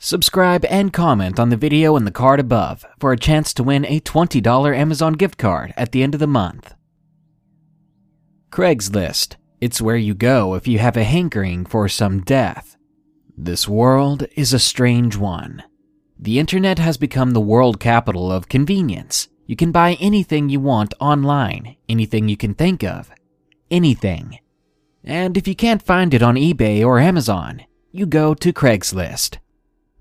Subscribe and comment on the video in the card above for a chance to win a $20 Amazon gift card at the end of the month. Craigslist. It's where you go if you have a hankering for some death. This world is a strange one. The internet has become the world capital of convenience. You can buy anything you want online, anything you can think of. Anything. And if you can't find it on eBay or Amazon, you go to Craigslist.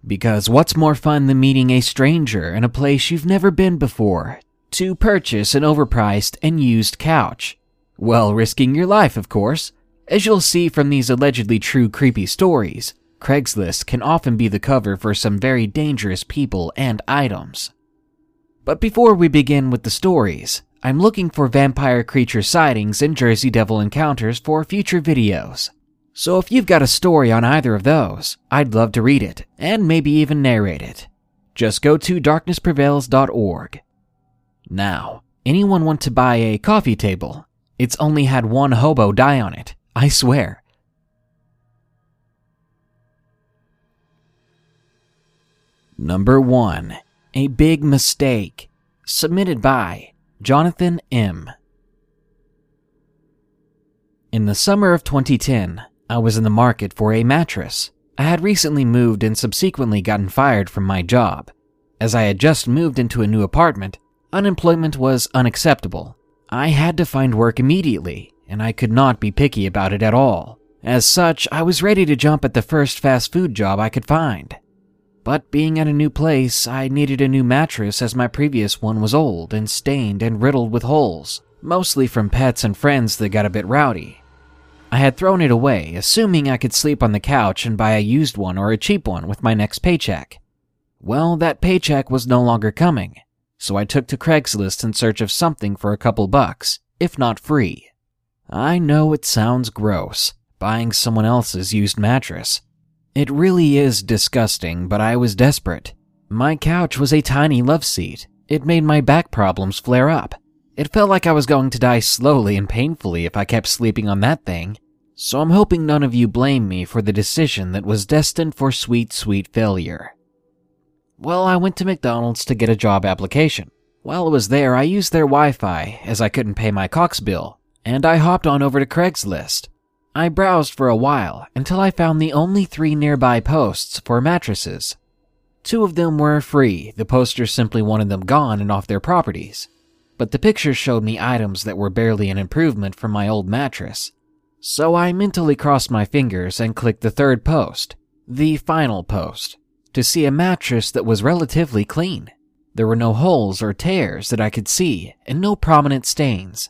Because what's more fun than meeting a stranger in a place you've never been before to purchase an overpriced and used couch? Well, risking your life, of course. As you'll see from these allegedly true creepy stories, Craigslist can often be the cover for some very dangerous people and items. But before we begin with the stories, I'm looking for vampire creature sightings and Jersey Devil encounters for future videos. So if you've got a story on either of those, I'd love to read it, and maybe even narrate it. Just go to darknessprevails.org. Now, anyone want to buy a coffee table? It's only had one hobo die on it, I swear. Number 1. A Big Mistake. Submitted by Jonathan M. In the summer of 2010, I was in the market for a mattress. I had recently moved and subsequently gotten fired from my job. As I had just moved into a new apartment, unemployment was unacceptable. I had to find work immediately, and I could not be picky about it at all. As such, I was ready to jump at the first fast food job I could find. But being at a new place, I needed a new mattress as my previous one was old and stained and riddled with holes, mostly from pets and friends that got a bit rowdy. I had thrown it away, assuming I could sleep on the couch and buy a used one or a cheap one with my next paycheck. Well, that paycheck was no longer coming, so I took to Craigslist in search of something for a couple bucks, if not free. I know it sounds gross, buying someone else's used mattress. It really is disgusting, but I was desperate. My couch was a tiny love seat. It made my back problems flare up. It felt like I was going to die slowly and painfully if I kept sleeping on that thing. So I'm hoping none of you blame me for the decision that was destined for sweet, sweet failure. Well, I went to McDonald's to get a job application. While I was there, I used their Wi Fi as I couldn't pay my Cox bill, and I hopped on over to Craigslist. I browsed for a while until I found the only three nearby posts for mattresses. Two of them were free, the posters simply wanted them gone and off their properties but the pictures showed me items that were barely an improvement from my old mattress. So I mentally crossed my fingers and clicked the third post, the final post, to see a mattress that was relatively clean. There were no holes or tears that I could see, and no prominent stains.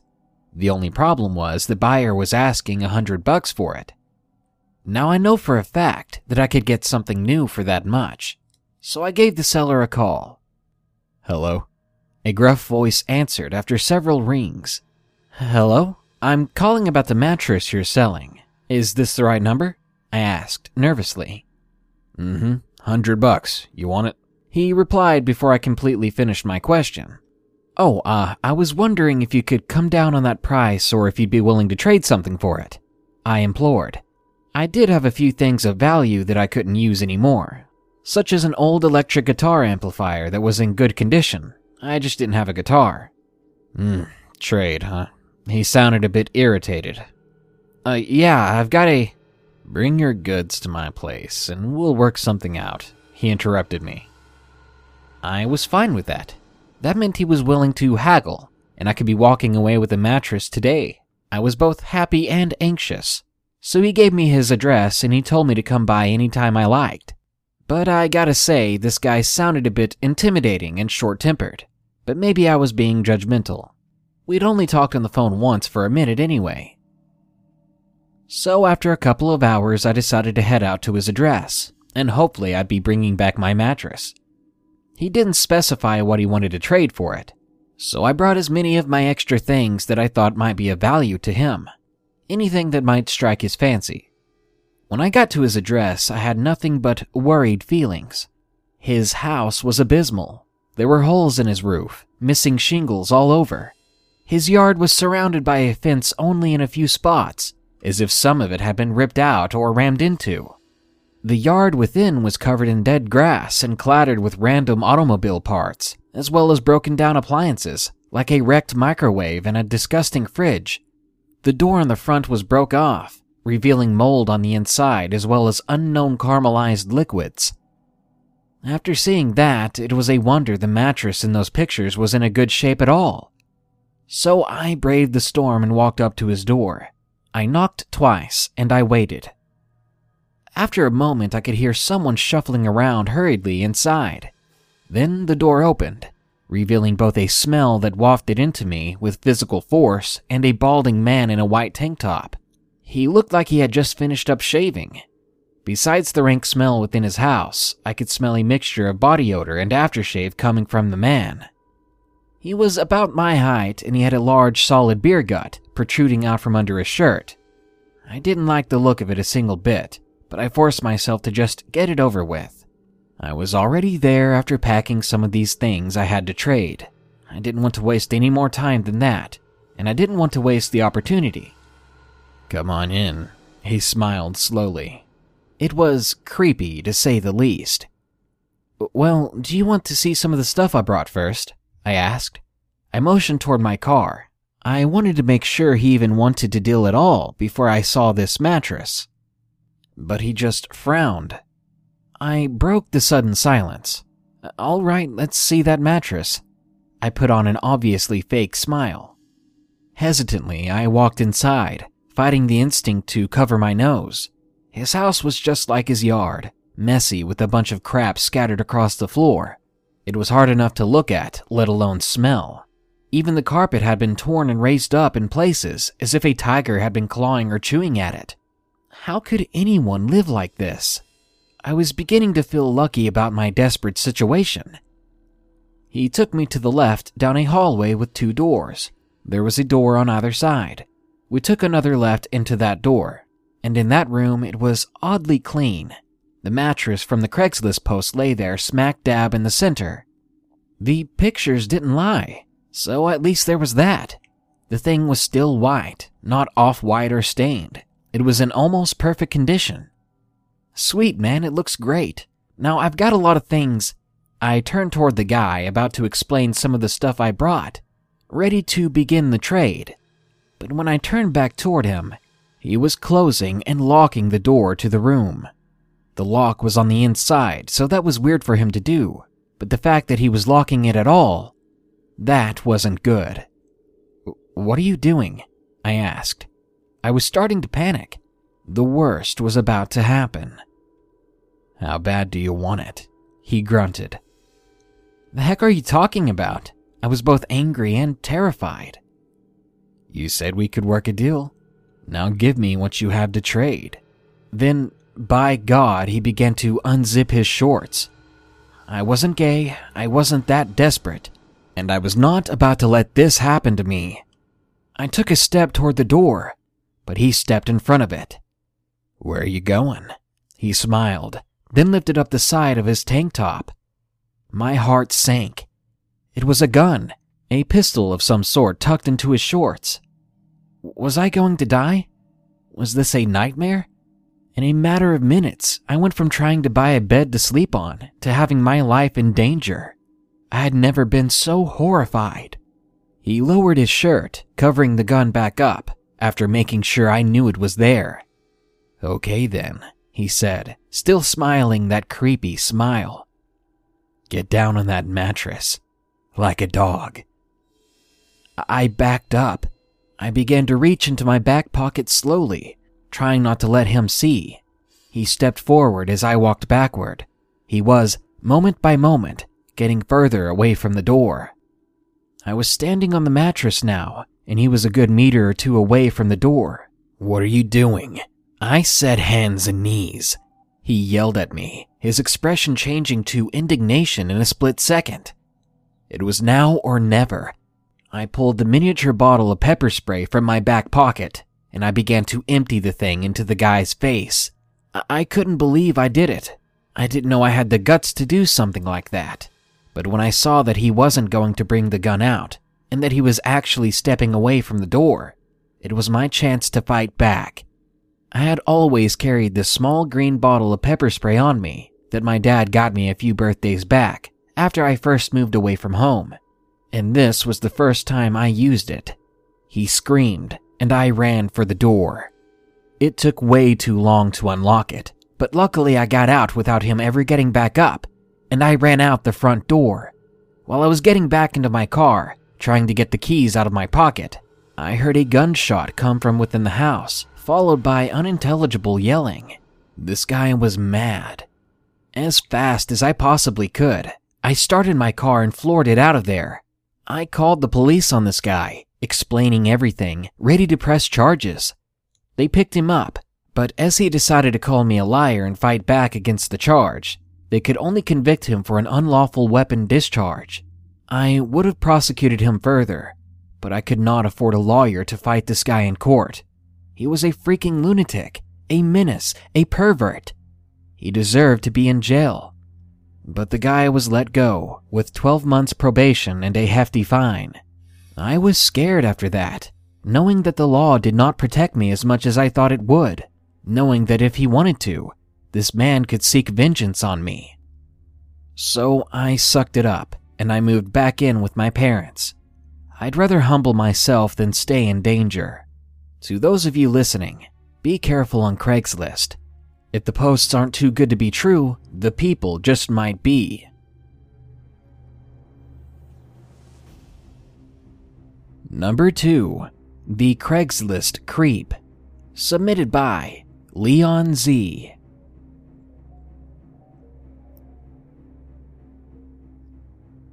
The only problem was the buyer was asking a hundred bucks for it. Now I know for a fact that I could get something new for that much, so I gave the seller a call. Hello? A gruff voice answered after several rings. Hello? I'm calling about the mattress you're selling. Is this the right number? I asked, nervously. Mm hmm. Hundred bucks. You want it? He replied before I completely finished my question. Oh, uh, I was wondering if you could come down on that price or if you'd be willing to trade something for it. I implored. I did have a few things of value that I couldn't use anymore, such as an old electric guitar amplifier that was in good condition, I just didn't have a guitar. Hmm, trade, huh? He sounded a bit irritated. Uh, yeah, I've got a. Bring your goods to my place and we'll work something out, he interrupted me. I was fine with that. That meant he was willing to haggle, and I could be walking away with a mattress today. I was both happy and anxious. So he gave me his address and he told me to come by any time I liked. But I gotta say, this guy sounded a bit intimidating and short tempered. But maybe I was being judgmental. We'd only talked on the phone once for a minute anyway. So after a couple of hours, I decided to head out to his address, and hopefully I'd be bringing back my mattress. He didn't specify what he wanted to trade for it, so I brought as many of my extra things that I thought might be of value to him. Anything that might strike his fancy. When I got to his address, I had nothing but worried feelings. His house was abysmal. There were holes in his roof, missing shingles all over. His yard was surrounded by a fence only in a few spots, as if some of it had been ripped out or rammed into. The yard within was covered in dead grass and clattered with random automobile parts, as well as broken down appliances, like a wrecked microwave and a disgusting fridge. The door on the front was broke off, revealing mold on the inside as well as unknown caramelized liquids. After seeing that, it was a wonder the mattress in those pictures was in a good shape at all. So I braved the storm and walked up to his door. I knocked twice and I waited. After a moment, I could hear someone shuffling around hurriedly inside. Then the door opened, revealing both a smell that wafted into me with physical force and a balding man in a white tank top. He looked like he had just finished up shaving. Besides the rank smell within his house, I could smell a mixture of body odor and aftershave coming from the man. He was about my height and he had a large, solid beer gut protruding out from under his shirt. I didn't like the look of it a single bit, but I forced myself to just get it over with. I was already there after packing some of these things I had to trade. I didn't want to waste any more time than that, and I didn't want to waste the opportunity. Come on in. He smiled slowly. It was creepy, to say the least. Well, do you want to see some of the stuff I brought first? I asked. I motioned toward my car. I wanted to make sure he even wanted to deal at all before I saw this mattress. But he just frowned. I broke the sudden silence. All right, let's see that mattress. I put on an obviously fake smile. Hesitantly, I walked inside, fighting the instinct to cover my nose. His house was just like his yard, messy with a bunch of crap scattered across the floor. It was hard enough to look at, let alone smell. Even the carpet had been torn and raised up in places as if a tiger had been clawing or chewing at it. How could anyone live like this? I was beginning to feel lucky about my desperate situation. He took me to the left down a hallway with two doors. There was a door on either side. We took another left into that door, and in that room it was oddly clean. The mattress from the Craigslist post lay there smack dab in the center. The pictures didn't lie, so at least there was that. The thing was still white, not off white or stained. It was in almost perfect condition. Sweet, man, it looks great. Now, I've got a lot of things. I turned toward the guy, about to explain some of the stuff I brought, ready to begin the trade. But when I turned back toward him, he was closing and locking the door to the room. The lock was on the inside, so that was weird for him to do, but the fact that he was locking it at all, that wasn't good. What are you doing? I asked. I was starting to panic. The worst was about to happen. How bad do you want it? He grunted. The heck are you talking about? I was both angry and terrified. You said we could work a deal. Now give me what you have to trade. Then, by God, he began to unzip his shorts. I wasn't gay, I wasn't that desperate, and I was not about to let this happen to me. I took a step toward the door, but he stepped in front of it. Where are you going? He smiled, then lifted up the side of his tank top. My heart sank. It was a gun, a pistol of some sort tucked into his shorts. Was I going to die? Was this a nightmare? In a matter of minutes, I went from trying to buy a bed to sleep on to having my life in danger. I had never been so horrified. He lowered his shirt, covering the gun back up, after making sure I knew it was there. Okay then, he said, still smiling that creepy smile. Get down on that mattress, like a dog. I backed up, I began to reach into my back pocket slowly, trying not to let him see. He stepped forward as I walked backward. He was, moment by moment, getting further away from the door. I was standing on the mattress now, and he was a good meter or two away from the door. What are you doing? I said hands and knees. He yelled at me, his expression changing to indignation in a split second. It was now or never, I pulled the miniature bottle of pepper spray from my back pocket, and I began to empty the thing into the guy's face. I, I couldn't believe I did it. I didn't know I had the guts to do something like that. But when I saw that he wasn't going to bring the gun out, and that he was actually stepping away from the door, it was my chance to fight back. I had always carried this small green bottle of pepper spray on me that my dad got me a few birthdays back after I first moved away from home, and this was the first time I used it. He screamed, and I ran for the door. It took way too long to unlock it, but luckily I got out without him ever getting back up, and I ran out the front door. While I was getting back into my car, trying to get the keys out of my pocket, I heard a gunshot come from within the house, followed by unintelligible yelling. This guy was mad. As fast as I possibly could, I started my car and floored it out of there. I called the police on this guy, explaining everything, ready to press charges. They picked him up, but as he decided to call me a liar and fight back against the charge, they could only convict him for an unlawful weapon discharge. I would have prosecuted him further, but I could not afford a lawyer to fight this guy in court. He was a freaking lunatic, a menace, a pervert. He deserved to be in jail. But the guy was let go with 12 months probation and a hefty fine. I was scared after that, knowing that the law did not protect me as much as I thought it would, knowing that if he wanted to, this man could seek vengeance on me. So I sucked it up and I moved back in with my parents. I'd rather humble myself than stay in danger. To those of you listening, be careful on Craigslist. If the posts aren't too good to be true, the people just might be. Number 2. The Craigslist Creep. Submitted by Leon Z.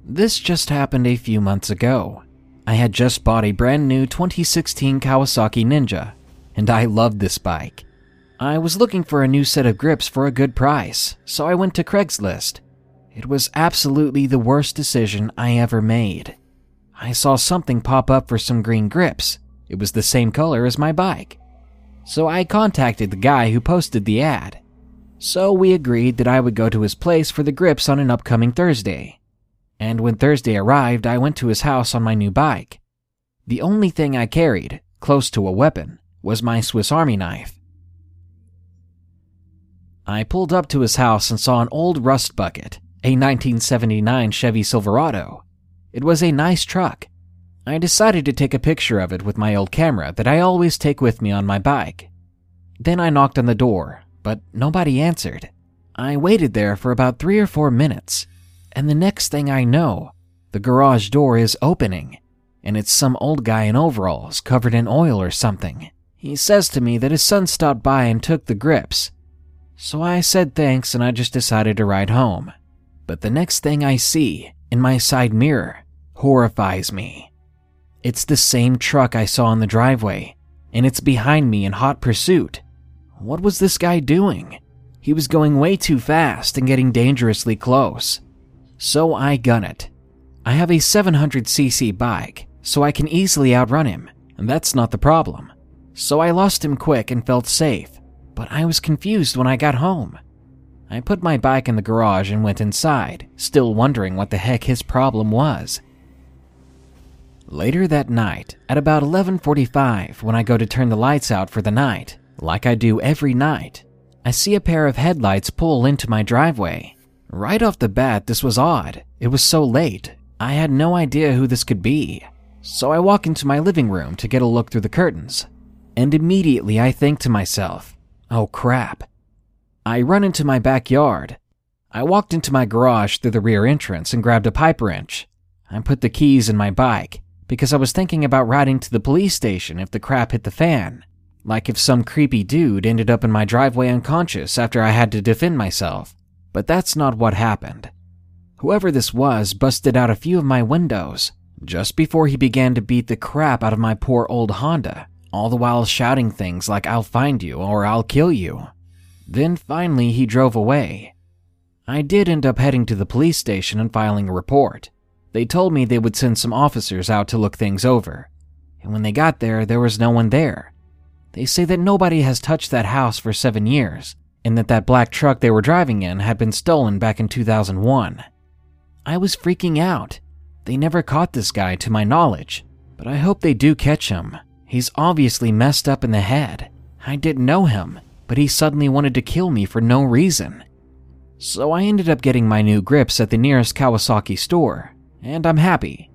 This just happened a few months ago. I had just bought a brand new 2016 Kawasaki Ninja, and I loved this bike. I was looking for a new set of grips for a good price, so I went to Craigslist. It was absolutely the worst decision I ever made. I saw something pop up for some green grips. It was the same color as my bike. So I contacted the guy who posted the ad. So we agreed that I would go to his place for the grips on an upcoming Thursday and when Thursday arrived, I went to his house on my new bike. The only thing I carried, close to a weapon, was my Swiss Army knife. I pulled up to his house and saw an old rust bucket, a 1979 Chevy Silverado. It was a nice truck. I decided to take a picture of it with my old camera that I always take with me on my bike. Then I knocked on the door, but nobody answered. I waited there for about three or four minutes and the next thing I know, the garage door is opening, and it's some old guy in overalls covered in oil or something. He says to me that his son stopped by and took the grips. So I said thanks and I just decided to ride home. But the next thing I see, in my side mirror, horrifies me. It's the same truck I saw in the driveway, and it's behind me in hot pursuit. What was this guy doing? He was going way too fast and getting dangerously close. So I gun it. I have a 700cc bike, so I can easily outrun him, and that's not the problem. So I lost him quick and felt safe, but I was confused when I got home. I put my bike in the garage and went inside, still wondering what the heck his problem was. Later that night, at about 11:45, when I go to turn the lights out for the night, like I do every night, I see a pair of headlights pull into my driveway. Right off the bat, this was odd. It was so late. I had no idea who this could be. So I walk into my living room to get a look through the curtains. And immediately I think to myself, oh crap. I run into my backyard. I walked into my garage through the rear entrance and grabbed a pipe wrench. I put the keys in my bike because I was thinking about riding to the police station if the crap hit the fan. Like if some creepy dude ended up in my driveway unconscious after I had to defend myself. But that's not what happened. Whoever this was busted out a few of my windows just before he began to beat the crap out of my poor old Honda, all the while shouting things like, I'll find you or I'll kill you. Then finally he drove away. I did end up heading to the police station and filing a report. They told me they would send some officers out to look things over. And when they got there, there was no one there. They say that nobody has touched that house for seven years, and that that black truck they were driving in had been stolen back in 2001. I was freaking out. They never caught this guy to my knowledge, but I hope they do catch him. He's obviously messed up in the head. I didn't know him, but he suddenly wanted to kill me for no reason. So I ended up getting my new grips at the nearest Kawasaki store, and I'm happy.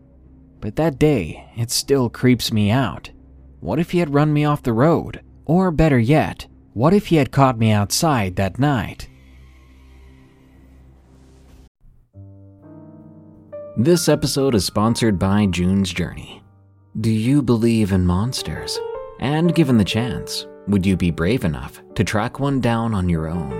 But that day, it still creeps me out. What if he had run me off the road? Or better yet, what if he had caught me outside that night? This episode is sponsored by June's Journey. Do you believe in monsters? And given the chance, would you be brave enough to track one down on your own?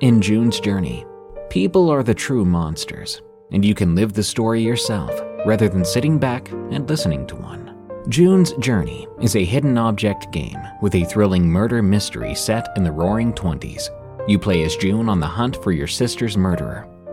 In June's Journey, people are the true monsters, and you can live the story yourself rather than sitting back and listening to one. June's Journey is a hidden object game with a thrilling murder mystery set in the roaring 20s. You play as June on the hunt for your sister's murderer.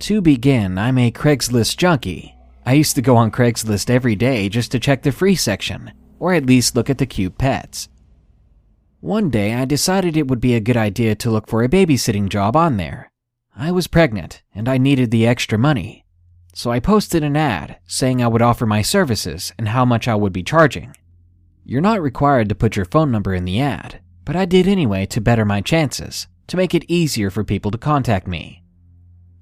To begin, I'm a Craigslist junkie. I used to go on Craigslist every day just to check the free section, or at least look at the cute pets. One day, I decided it would be a good idea to look for a babysitting job on there. I was pregnant, and I needed the extra money. So I posted an ad saying I would offer my services and how much I would be charging. You're not required to put your phone number in the ad, but I did anyway to better my chances, to make it easier for people to contact me.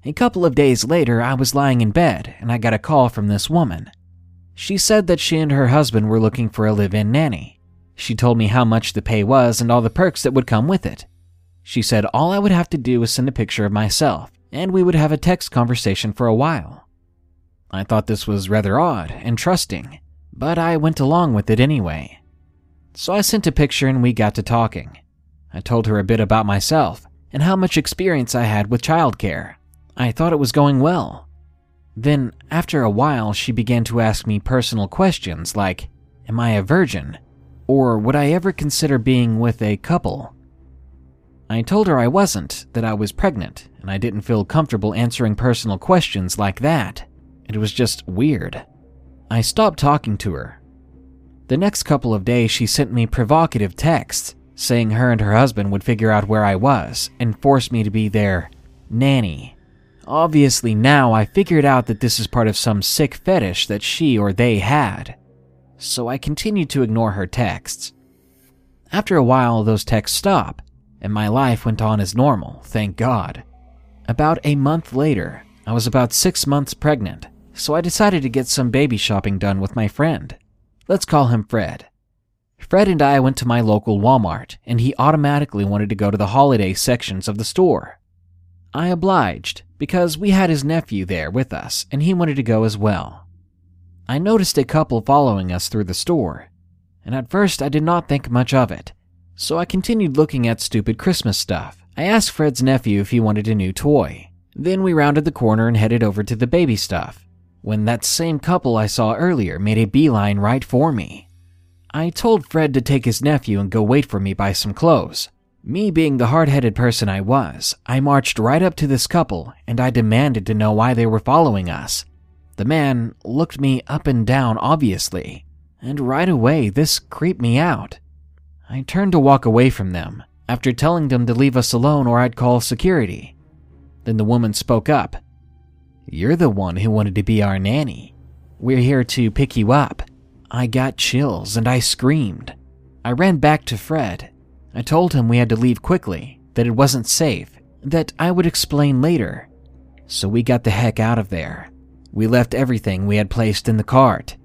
A couple of days later, I was lying in bed and I got a call from this woman. She said that she and her husband were looking for a live in nanny. She told me how much the pay was and all the perks that would come with it. She said all I would have to do was send a picture of myself, and we would have a text conversation for a while. I thought this was rather odd and trusting, but I went along with it anyway. So I sent a picture and we got to talking. I told her a bit about myself and how much experience I had with childcare. I thought it was going well. Then, after a while, she began to ask me personal questions like, Am I a virgin? Or would I ever consider being with a couple? I told her I wasn't, that I was pregnant, and I didn't feel comfortable answering personal questions like that. It was just weird. I stopped talking to her. The next couple of days, she sent me provocative texts saying her and her husband would figure out where I was and force me to be their nanny. Obviously, now I figured out that this is part of some sick fetish that she or they had. So I continued to ignore her texts. After a while, those texts stopped, and my life went on as normal, thank God. About a month later, I was about six months pregnant, so I decided to get some baby shopping done with my friend. Let's call him Fred. Fred and I went to my local Walmart, and he automatically wanted to go to the holiday sections of the store. I obliged, because we had his nephew there with us and he wanted to go as well. I noticed a couple following us through the store, and at first I did not think much of it, so I continued looking at stupid Christmas stuff. I asked Fred's nephew if he wanted a new toy. Then we rounded the corner and headed over to the baby stuff, when that same couple I saw earlier made a beeline right for me. I told Fred to take his nephew and go wait for me by some clothes, me being the hard headed person I was, I marched right up to this couple and I demanded to know why they were following us. The man looked me up and down, obviously, and right away this creeped me out. I turned to walk away from them after telling them to leave us alone or I'd call security. Then the woman spoke up. You're the one who wanted to be our nanny. We're here to pick you up. I got chills and I screamed. I ran back to Fred I told him we had to leave quickly, that it wasn't safe, that I would explain later. So we got the heck out of there. We left everything we had placed in the cart.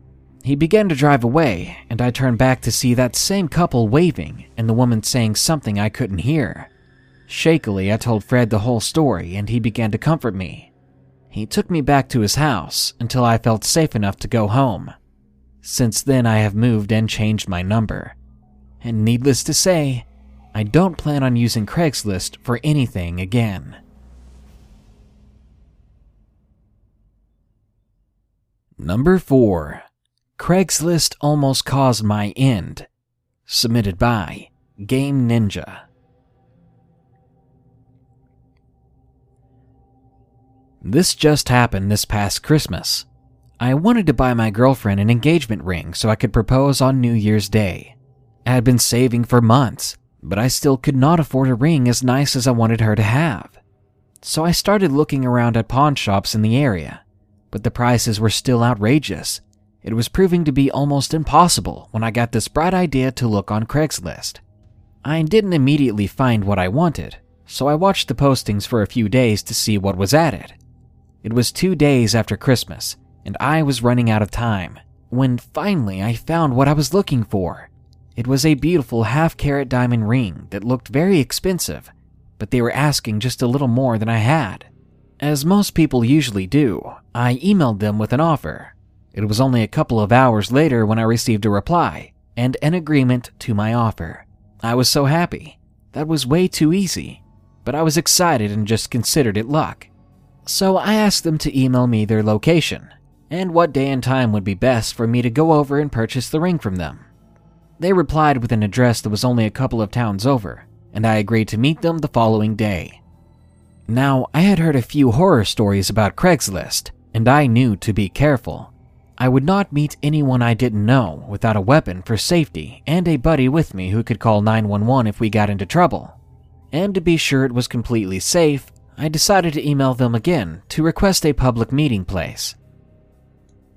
He began to drive away, and I turned back to see that same couple waving and the woman saying something I couldn't hear. Shakily, I told Fred the whole story, and he began to comfort me. He took me back to his house until I felt safe enough to go home. Since then, I have moved and changed my number. And needless to say, I don't plan on using Craigslist for anything again. Number 4. Craigslist Almost Caused My End. Submitted by Game Ninja. This just happened this past Christmas. I wanted to buy my girlfriend an engagement ring so I could propose on New Year's Day. I had been saving for months, but I still could not afford a ring as nice as I wanted her to have. So I started looking around at pawn shops in the area, but the prices were still outrageous. It was proving to be almost impossible when I got this bright idea to look on Craigslist. I didn't immediately find what I wanted, so I watched the postings for a few days to see what was added. It was two days after Christmas, and I was running out of time when finally I found what I was looking for. It was a beautiful half carat diamond ring that looked very expensive, but they were asking just a little more than I had. As most people usually do, I emailed them with an offer. It was only a couple of hours later when I received a reply and an agreement to my offer. I was so happy. That was way too easy, but I was excited and just considered it luck. So I asked them to email me their location and what day and time would be best for me to go over and purchase the ring from them. They replied with an address that was only a couple of towns over, and I agreed to meet them the following day. Now, I had heard a few horror stories about Craigslist, and I knew to be careful. I would not meet anyone I didn't know without a weapon for safety and a buddy with me who could call 911 if we got into trouble. And to be sure it was completely safe, I decided to email them again to request a public meeting place.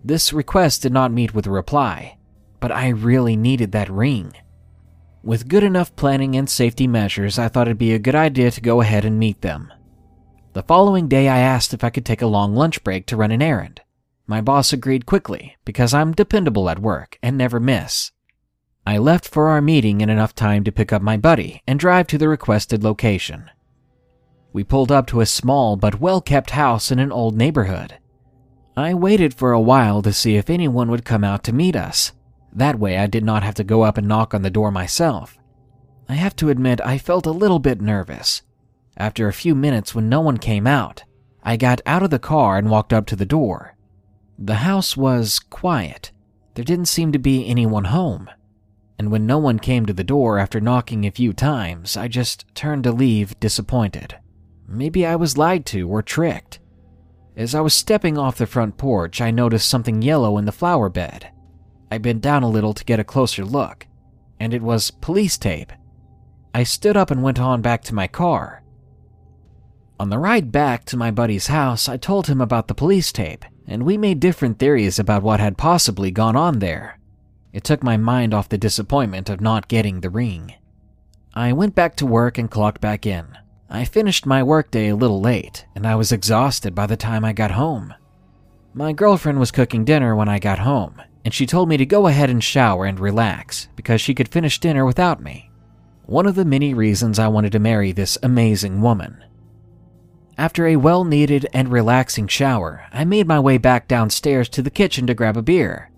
This request did not meet with a reply, but I really needed that ring. With good enough planning and safety measures, I thought it'd be a good idea to go ahead and meet them. The following day, I asked if I could take a long lunch break to run an errand. My boss agreed quickly because I'm dependable at work and never miss. I left for our meeting in enough time to pick up my buddy and drive to the requested location. We pulled up to a small but well kept house in an old neighborhood. I waited for a while to see if anyone would come out to meet us. That way, I did not have to go up and knock on the door myself. I have to admit, I felt a little bit nervous. After a few minutes, when no one came out, I got out of the car and walked up to the door. The house was quiet. There didn't seem to be anyone home. And when no one came to the door after knocking a few times, I just turned to leave disappointed. Maybe I was lied to or tricked. As I was stepping off the front porch, I noticed something yellow in the flower bed. I bent down a little to get a closer look, and it was police tape. I stood up and went on back to my car. On the ride back to my buddy's house, I told him about the police tape, and we made different theories about what had possibly gone on there. It took my mind off the disappointment of not getting the ring. I went back to work and clocked back in. I finished my workday a little late, and I was exhausted by the time I got home. My girlfriend was cooking dinner when I got home, and she told me to go ahead and shower and relax because she could finish dinner without me. One of the many reasons I wanted to marry this amazing woman. After a well needed and relaxing shower, I made my way back downstairs to the kitchen to grab a beer.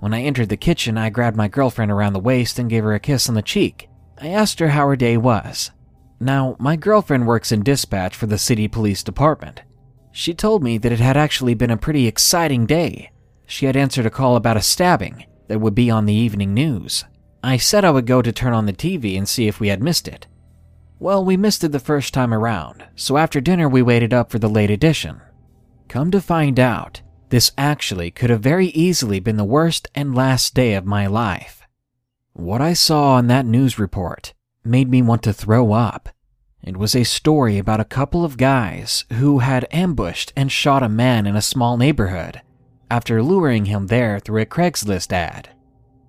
When I entered the kitchen, I grabbed my girlfriend around the waist and gave her a kiss on the cheek. I asked her how her day was, now, my girlfriend works in dispatch for the city police department. She told me that it had actually been a pretty exciting day. She had answered a call about a stabbing that would be on the evening news. I said I would go to turn on the TV and see if we had missed it. Well, we missed it the first time around, so after dinner we waited up for the late edition. Come to find out, this actually could have very easily been the worst and last day of my life. What I saw on that news report made me want to throw up. It was a story about a couple of guys who had ambushed and shot a man in a small neighborhood after luring him there through a Craigslist ad.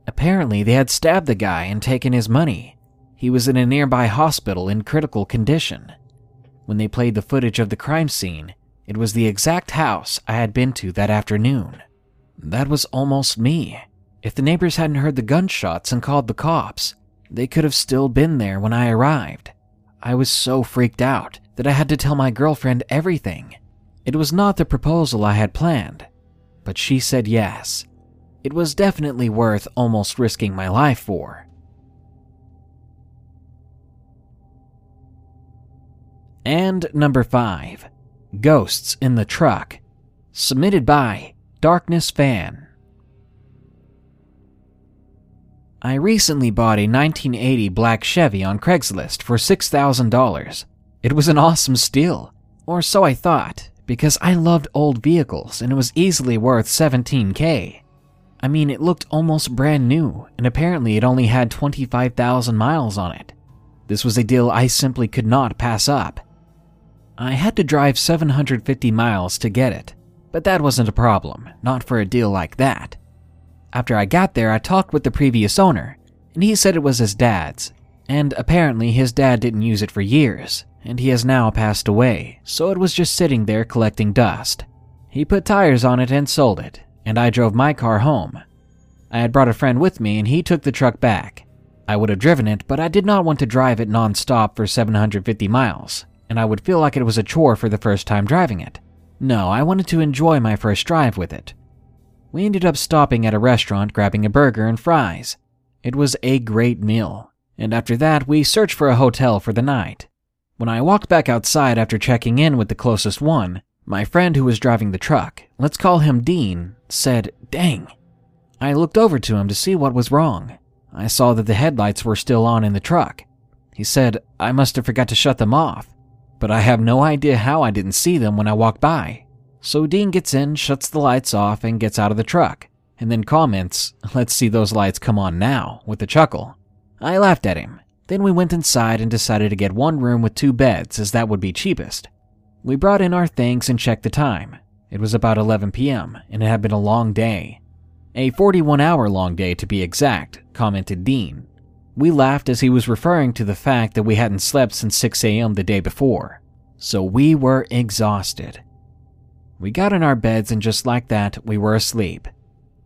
Apparently, they had stabbed the guy and taken his money. He was in a nearby hospital in critical condition. When they played the footage of the crime scene, it was the exact house I had been to that afternoon. That was almost me. If the neighbors hadn't heard the gunshots and called the cops, they could have still been there when I arrived. I was so freaked out that I had to tell my girlfriend everything. It was not the proposal I had planned, but she said yes. It was definitely worth almost risking my life for. And number 5 Ghosts in the Truck. Submitted by Darkness Fan. I recently bought a 1980 black Chevy on Craigslist for $6,000. It was an awesome steal, or so I thought, because I loved old vehicles and it was easily worth 17k. I mean, it looked almost brand new, and apparently it only had 25,000 miles on it. This was a deal I simply could not pass up. I had to drive 750 miles to get it, but that wasn't a problem, not for a deal like that. After I got there, I talked with the previous owner, and he said it was his dad's, and apparently his dad didn't use it for years, and he has now passed away, so it was just sitting there collecting dust. He put tires on it and sold it, and I drove my car home. I had brought a friend with me, and he took the truck back. I would have driven it, but I did not want to drive it non-stop for 750 miles, and I would feel like it was a chore for the first time driving it. No, I wanted to enjoy my first drive with it. We ended up stopping at a restaurant grabbing a burger and fries. It was a great meal, and after that, we searched for a hotel for the night. When I walked back outside after checking in with the closest one, my friend who was driving the truck, let's call him Dean, said, Dang. I looked over to him to see what was wrong. I saw that the headlights were still on in the truck. He said, I must have forgot to shut them off but I have no idea how I didn't see them when I walked by. So Dean gets in, shuts the lights off, and gets out of the truck, and then comments, Let's see those lights come on now, with a chuckle. I laughed at him. Then we went inside and decided to get one room with two beds, as that would be cheapest. We brought in our things and checked the time. It was about 11 p.m., and it had been a long day. A 41 hour long day to be exact, commented Dean, we laughed as he was referring to the fact that we hadn't slept since 6 a.m. the day before, so we were exhausted. We got in our beds and just like that, we were asleep.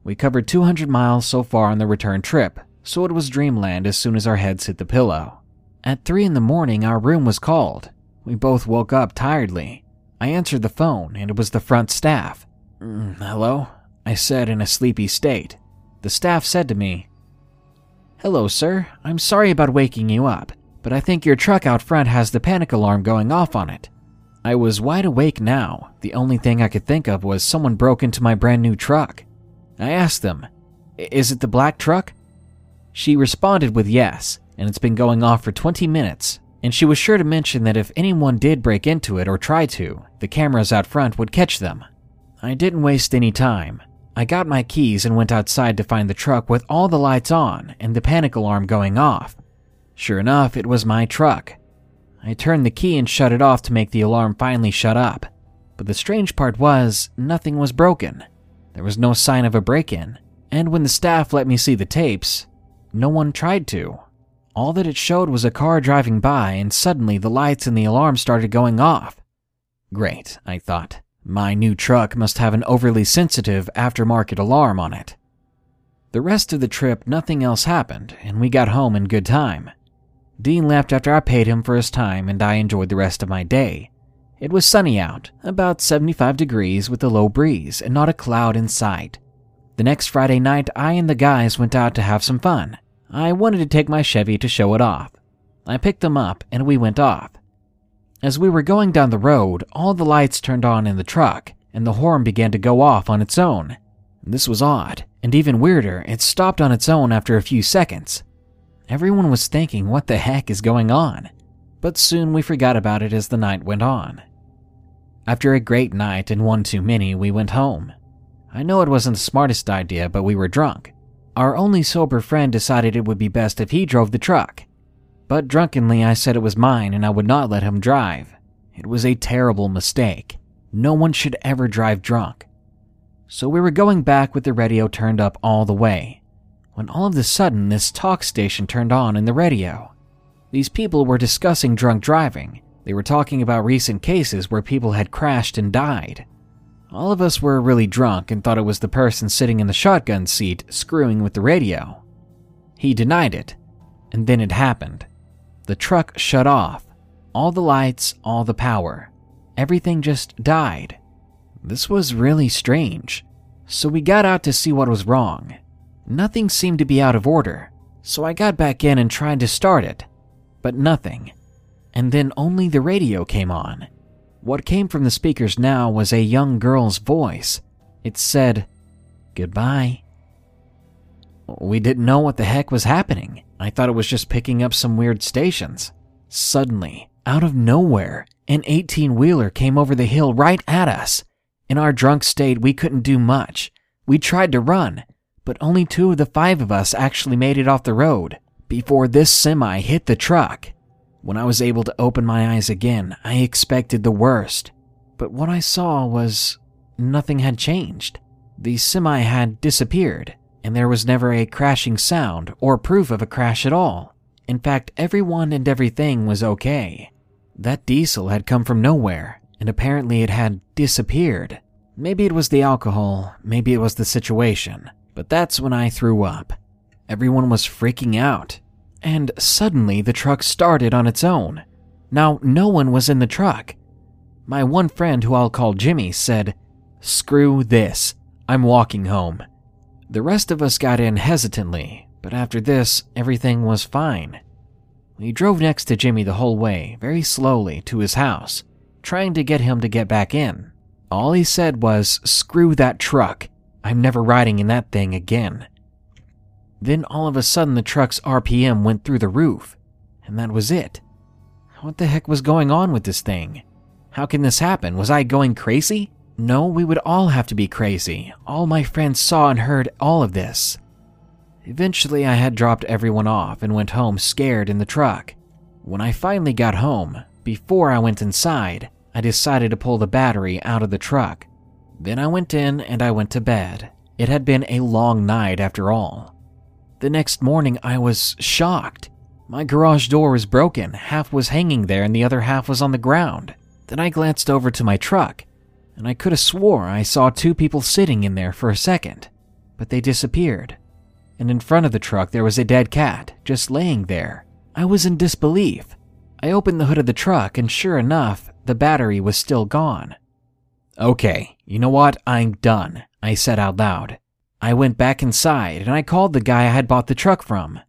We covered 200 miles so far on the return trip, so it was dreamland as soon as our heads hit the pillow. At 3 in the morning, our room was called. We both woke up tiredly. I answered the phone, and it was the front staff. Mm, hello? I said in a sleepy state. The staff said to me, Hello, sir. I'm sorry about waking you up, but I think your truck out front has the panic alarm going off on it. I was wide awake now. The only thing I could think of was someone broke into my brand new truck. I asked them, Is it the black truck? She responded with yes, and it's been going off for 20 minutes. And she was sure to mention that if anyone did break into it or try to, the cameras out front would catch them. I didn't waste any time. I got my keys and went outside to find the truck with all the lights on and the panic alarm going off. Sure enough, it was my truck. I turned the key and shut it off to make the alarm finally shut up. But the strange part was, nothing was broken. There was no sign of a break in. And when the staff let me see the tapes, no one tried to. All that it showed was a car driving by, and suddenly the lights and the alarm started going off. Great, I thought. My new truck must have an overly sensitive aftermarket alarm on it. The rest of the trip, nothing else happened, and we got home in good time. Dean left after I paid him for his time, and I enjoyed the rest of my day. It was sunny out, about 75 degrees with a low breeze, and not a cloud in sight. The next Friday night, I and the guys went out to have some fun. I wanted to take my Chevy to show it off. I picked them up, and we went off. As we were going down the road, all the lights turned on in the truck, and the horn began to go off on its own. This was odd, and even weirder, it stopped on its own after a few seconds. Everyone was thinking, what the heck is going on? But soon we forgot about it as the night went on. After a great night and one too many, we went home. I know it wasn't the smartest idea, but we were drunk. Our only sober friend decided it would be best if he drove the truck, but drunkenly, I said it was mine and I would not let him drive. It was a terrible mistake. No one should ever drive drunk. So we were going back with the radio turned up all the way, when all of a sudden this talk station turned on in the radio. These people were discussing drunk driving. They were talking about recent cases where people had crashed and died. All of us were really drunk and thought it was the person sitting in the shotgun seat screwing with the radio. He denied it, and then it happened. The truck shut off. All the lights, all the power. Everything just died. This was really strange. So we got out to see what was wrong. Nothing seemed to be out of order, so I got back in and tried to start it, but nothing. And then only the radio came on. What came from the speakers now was a young girl's voice. It said, Goodbye. We didn't know what the heck was happening. I thought it was just picking up some weird stations. Suddenly, out of nowhere, an 18 wheeler came over the hill right at us. In our drunk state, we couldn't do much. We tried to run, but only two of the five of us actually made it off the road before this semi hit the truck. When I was able to open my eyes again, I expected the worst. But what I saw was nothing had changed. The semi had disappeared, and there was never a crashing sound or proof of a crash at all. In fact, everyone and everything was okay. That diesel had come from nowhere, and apparently it had disappeared. Maybe it was the alcohol, maybe it was the situation, but that's when I threw up. Everyone was freaking out, and suddenly the truck started on its own. Now, no one was in the truck. My one friend, who I'll call Jimmy, said, Screw this, I'm walking home. The rest of us got in hesitantly, but after this, everything was fine. We drove next to Jimmy the whole way, very slowly, to his house, trying to get him to get back in. All he said was, Screw that truck. I'm never riding in that thing again. Then all of a sudden, the truck's RPM went through the roof, and that was it. What the heck was going on with this thing? How can this happen? Was I going crazy? No, we would all have to be crazy. All my friends saw and heard all of this. Eventually, I had dropped everyone off and went home scared in the truck. When I finally got home, before I went inside, I decided to pull the battery out of the truck. Then I went in and I went to bed. It had been a long night after all. The next morning, I was shocked. My garage door was broken, half was hanging there, and the other half was on the ground. Then I glanced over to my truck and I could have swore I saw two people sitting in there for a second, but they disappeared. And in front of the truck, there was a dead cat just laying there. I was in disbelief. I opened the hood of the truck, and sure enough, the battery was still gone. Okay, you know what? I'm done, I said out loud. I went back inside and I called the guy I had bought the truck from.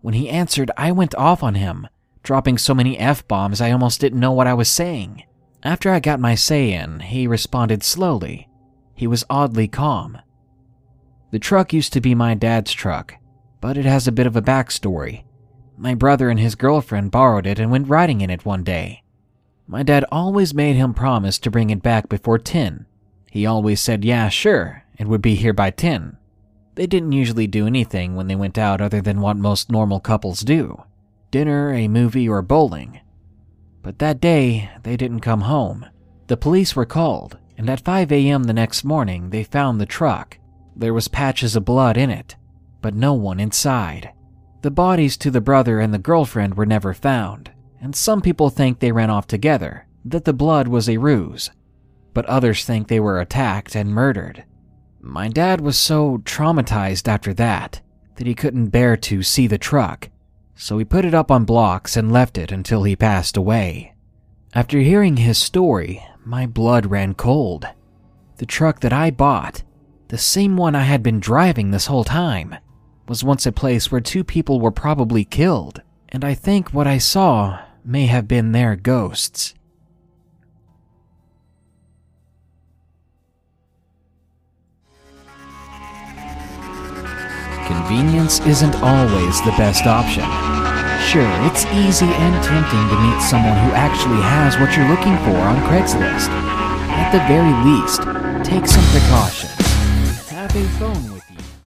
When he answered, I went off on him, dropping so many F bombs I almost didn't know what I was saying. After I got my say in, he responded slowly. He was oddly calm. The truck used to be my dad's truck, but it has a bit of a backstory. My brother and his girlfriend borrowed it and went riding in it one day. My dad always made him promise to bring it back before 10. He always said, yeah, sure, it would be here by 10. They didn't usually do anything when they went out other than what most normal couples do dinner, a movie, or bowling. But that day, they didn't come home. The police were called, and at 5 a.m. the next morning, they found the truck. There was patches of blood in it, but no one inside. The bodies to the brother and the girlfriend were never found, and some people think they ran off together, that the blood was a ruse, but others think they were attacked and murdered. My dad was so traumatized after that that he couldn't bear to see the truck so he put it up on blocks and left it until he passed away. After hearing his story, my blood ran cold. The truck that I bought, the same one I had been driving this whole time, was once a place where two people were probably killed, and I think what I saw may have been their ghosts. Convenience isn't always the best option. Sure, it's easy and tempting to meet someone who actually has what you're looking for on Craigslist. At the very least, take some precautions. Have a phone with.